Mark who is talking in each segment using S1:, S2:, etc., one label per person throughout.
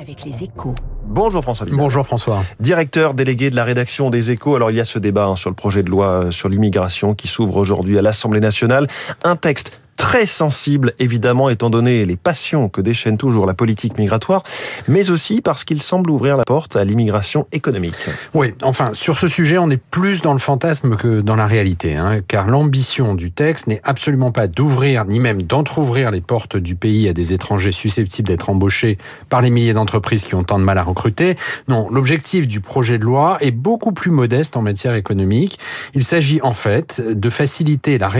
S1: avec les échos.
S2: Bonjour François Vidal.
S3: Bonjour François.
S2: Directeur délégué de la rédaction des échos. Alors il y a ce débat hein, sur le projet de loi sur l'immigration qui s'ouvre aujourd'hui à l'Assemblée nationale. Un texte très sensible, évidemment, étant donné les passions que déchaîne toujours la politique migratoire, mais aussi parce qu'il semble ouvrir la porte à l'immigration économique.
S3: Oui, enfin, sur ce sujet, on est plus dans le fantasme que dans la réalité, hein, car l'ambition du texte n'est absolument pas d'ouvrir, ni même d'entr'ouvrir les portes du pays à des étrangers susceptibles d'être embauchés par les milliers d'entreprises qui ont tant de mal à recruter. Non, l'objectif du projet de loi est beaucoup plus modeste en matière économique. Il s'agit en fait de faciliter la,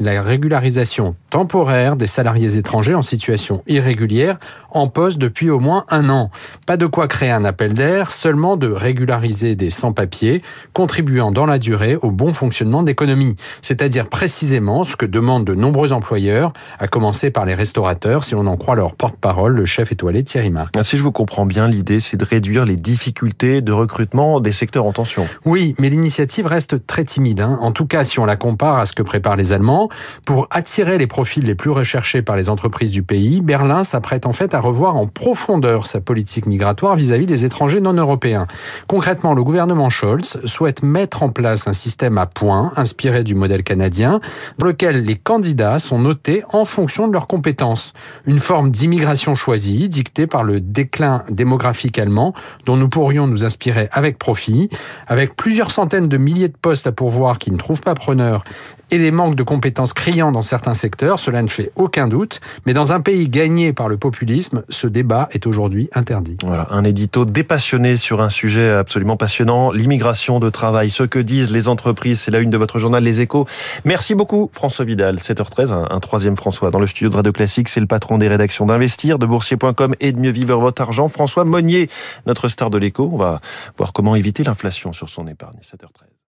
S3: la régularisation temporaire des salariés étrangers en situation irrégulière en poste depuis au moins un an. Pas de quoi créer un appel d'air, seulement de régulariser des sans-papiers, contribuant dans la durée au bon fonctionnement d'économie. C'est-à-dire précisément ce que demandent de nombreux employeurs, à commencer par les restaurateurs, si l'on en croit leur porte-parole, le chef étoilé Thierry Marx.
S2: Si je vous comprends bien, l'idée c'est de réduire les difficultés de recrutement des secteurs en tension.
S3: Oui, mais l'initiative reste très timide. Hein. En tout cas, si on la compare à ce que préparent les Allemands, pour attirer les profils les plus recherchés par les entreprises du pays, Berlin s'apprête en fait à revoir en profondeur sa politique migratoire vis-à-vis des étrangers non européens. Concrètement, le gouvernement Scholz souhaite mettre en place un système à points inspiré du modèle canadien, dans lequel les candidats sont notés en fonction de leurs compétences. Une forme d'immigration choisie, dictée par le déclin démographique allemand, dont nous pourrions nous inspirer avec profit, avec plusieurs centaines de milliers de postes à pourvoir qui ne trouvent pas preneur et des manques de compétences criants dans certains secteurs, cela ne fait aucun doute. Mais dans un pays gagné par le populisme, ce débat est aujourd'hui interdit.
S2: Voilà, un édito dépassionné sur un sujet absolument passionnant, l'immigration de travail, ce que disent les entreprises, c'est la une de votre journal Les Échos. Merci beaucoup François Vidal, 7h13, un, un troisième François dans le studio de Radio Classique, c'est le patron des rédactions d'Investir, de Boursier.com et de Mieux Vivre Votre Argent, François Monnier, notre star de l'écho. On va voir comment éviter l'inflation sur son épargne, 7h13.